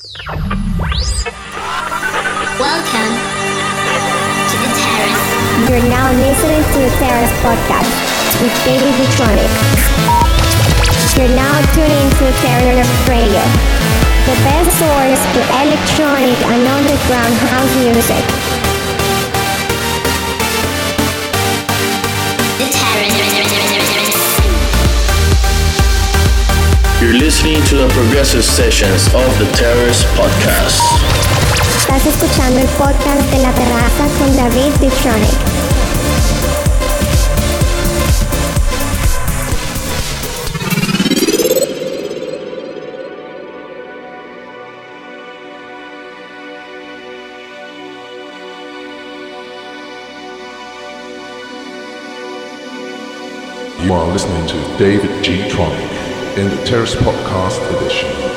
Welcome to the terrace. You're now listening to the Terrace Podcast with David Gtronic. You're now tuning into Terrace Radio, the best source for electronic and underground house music. You're listening to the progressive sessions of the Terrace Podcast. Estás escuchando el podcast de la terraza con David Gtronic. You are listening to David Gtronic in the Terrace Podcast edition.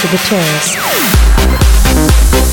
To The Terrace.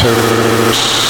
Turtles.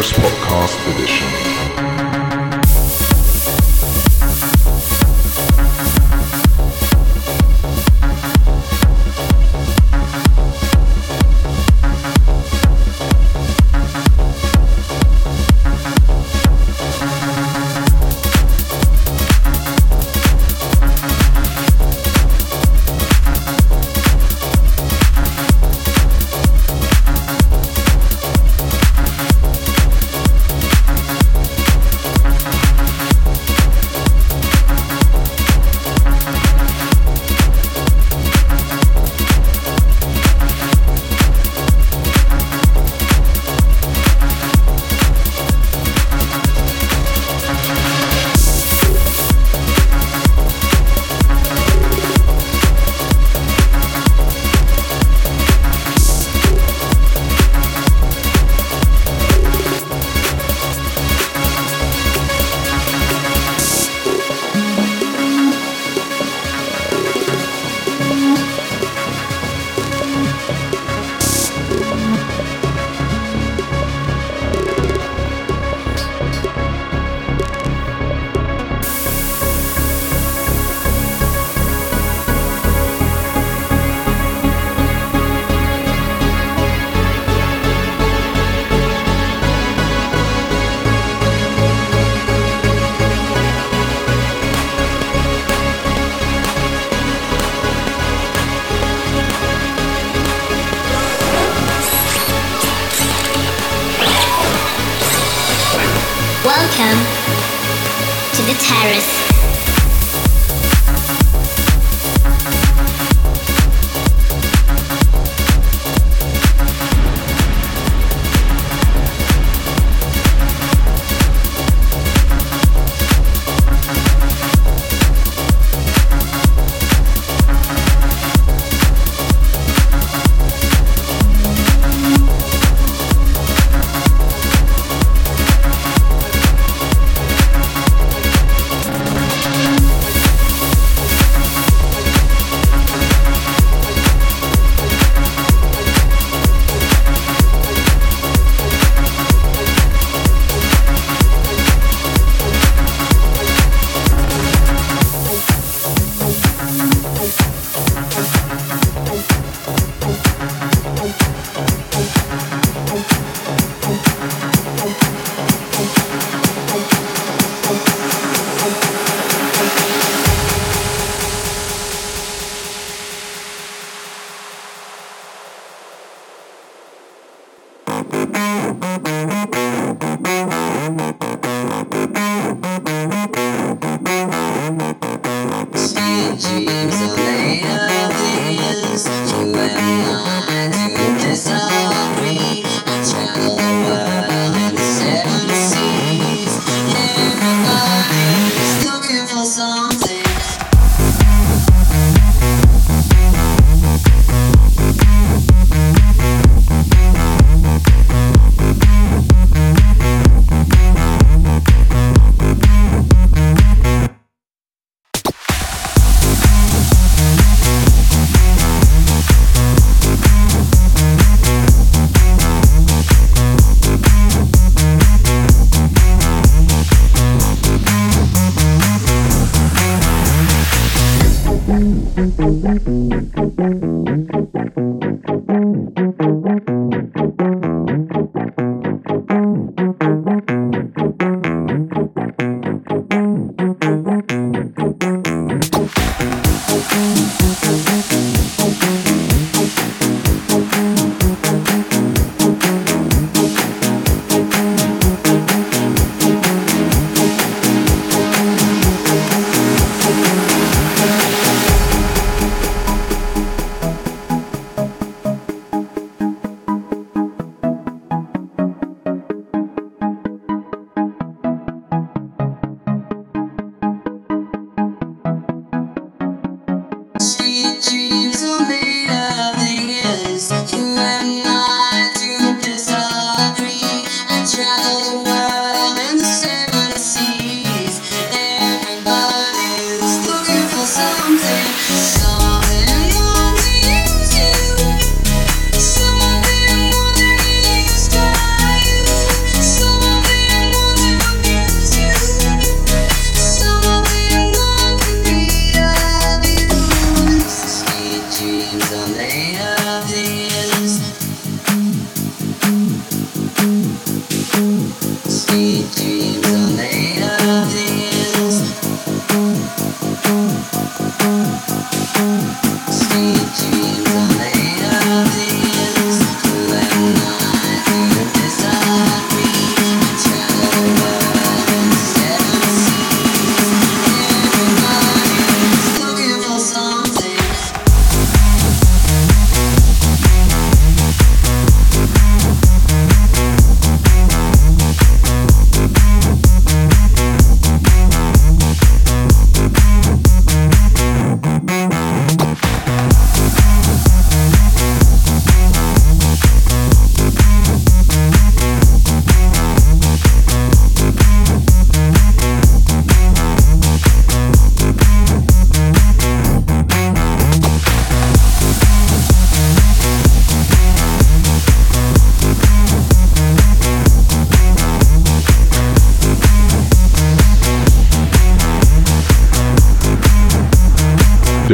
Podcast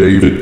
David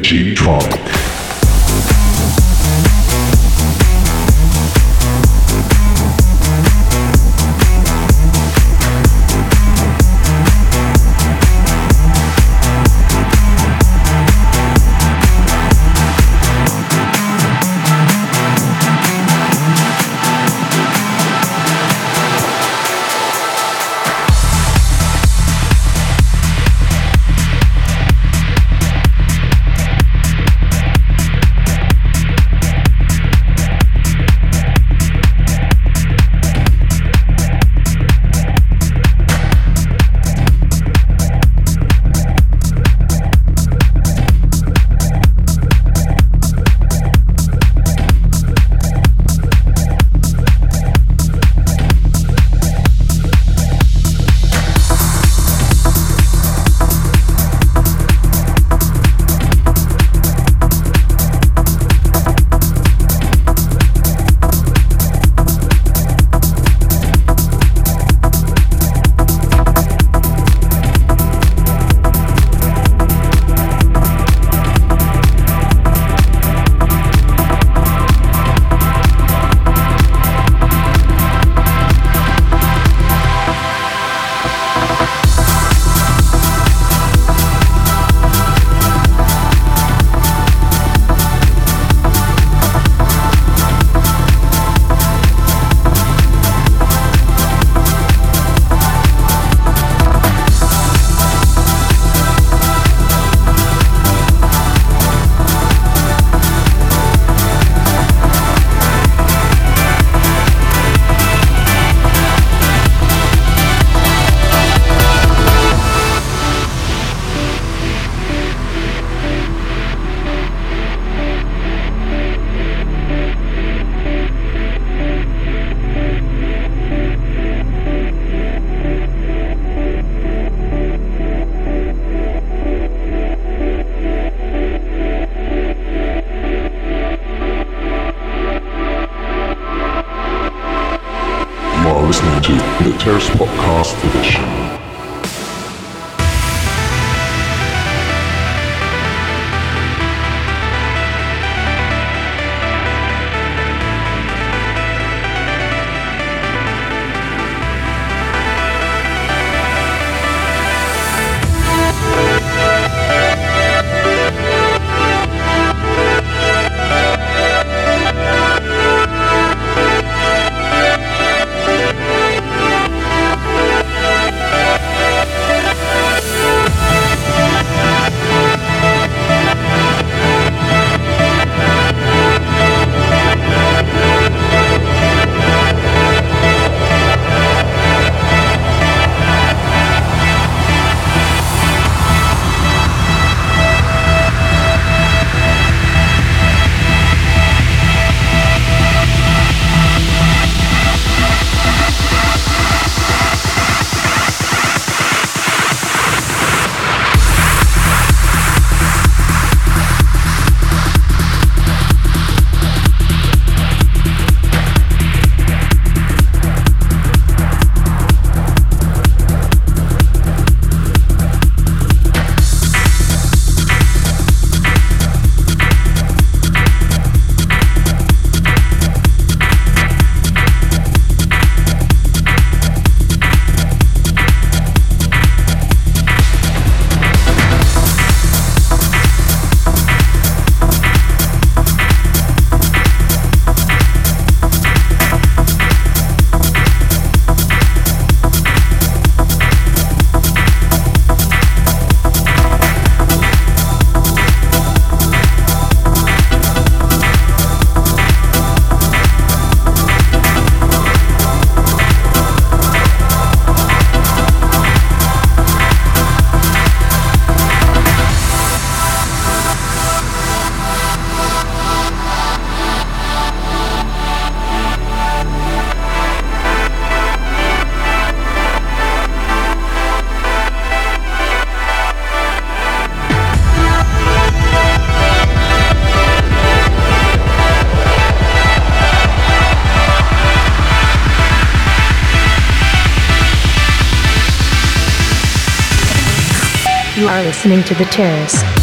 listening to The Terrace.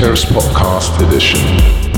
Terrace Podcast Edition.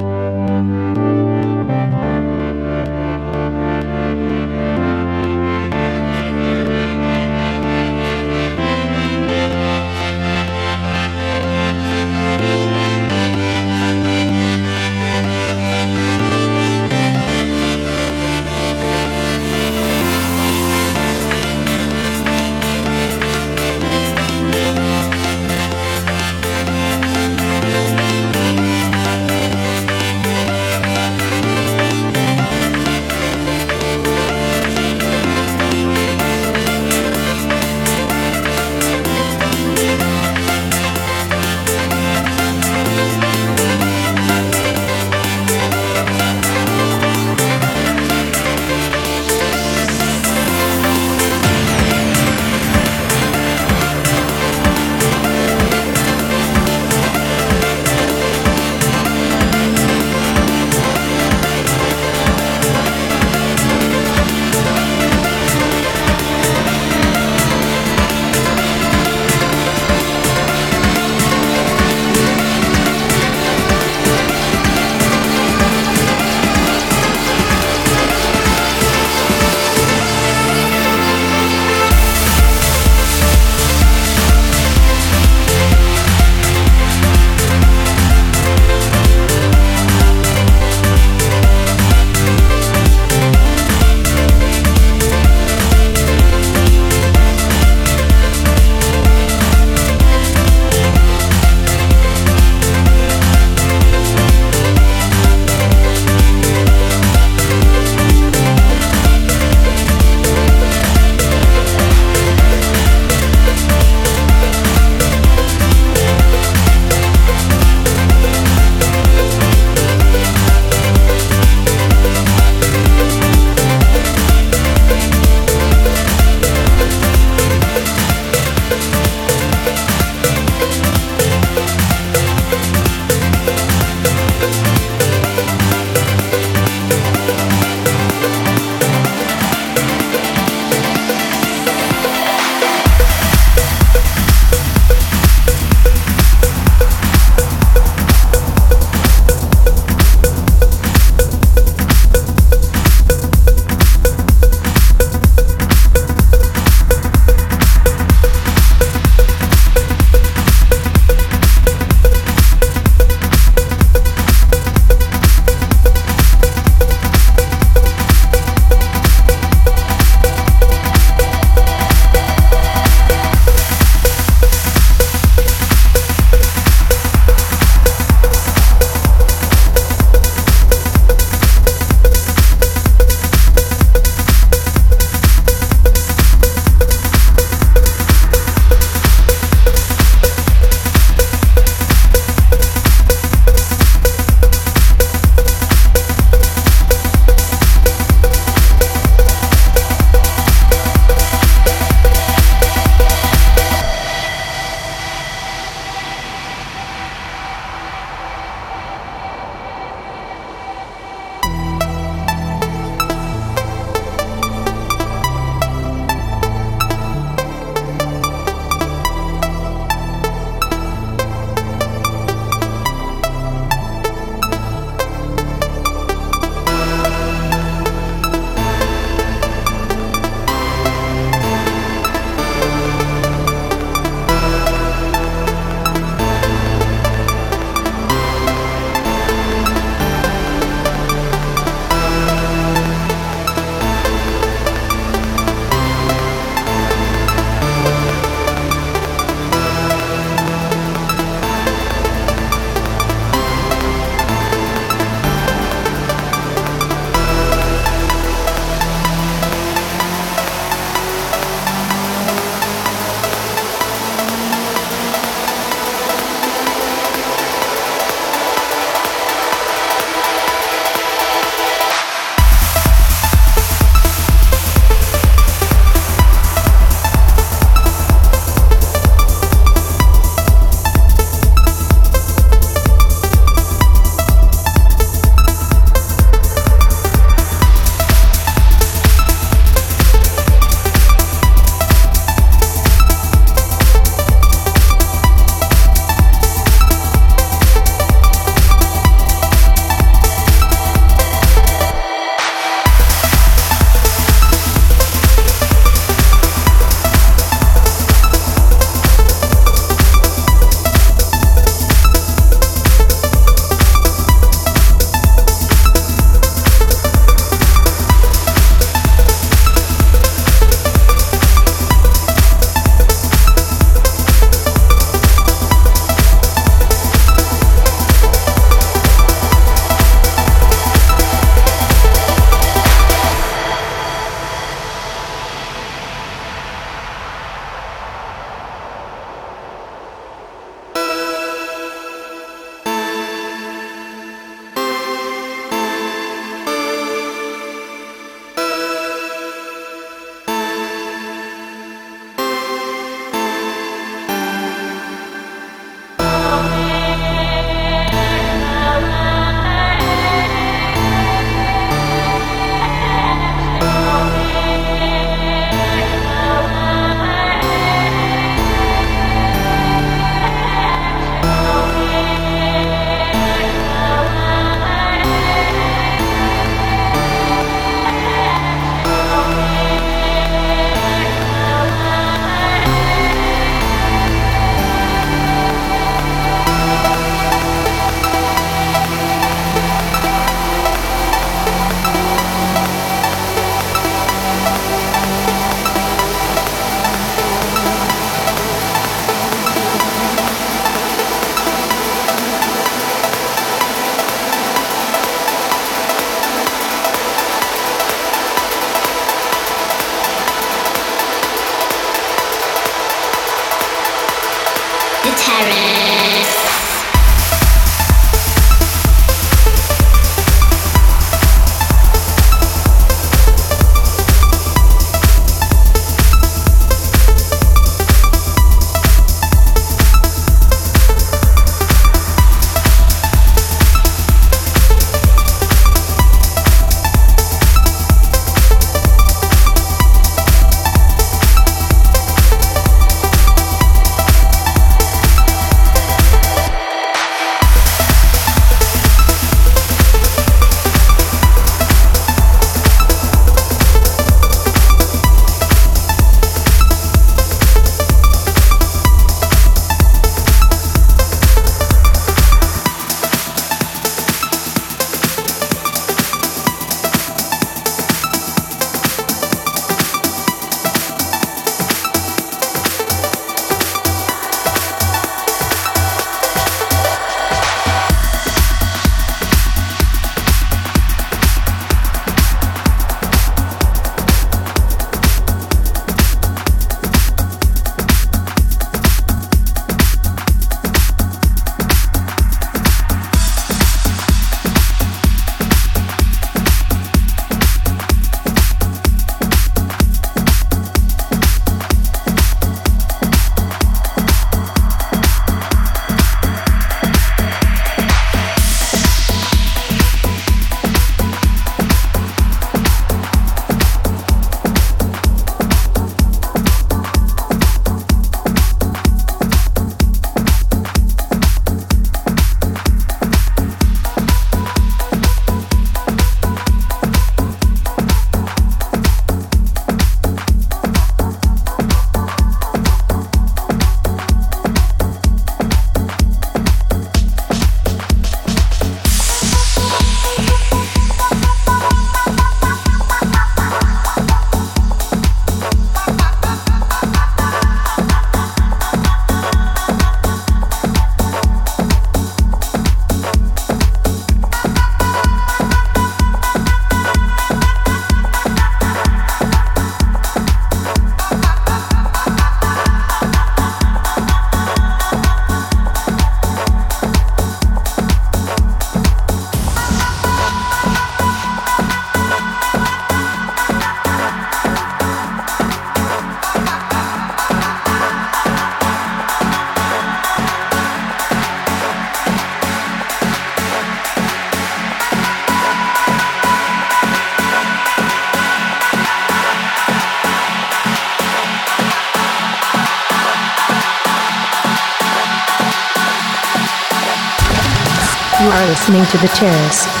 Listening to The Terrace.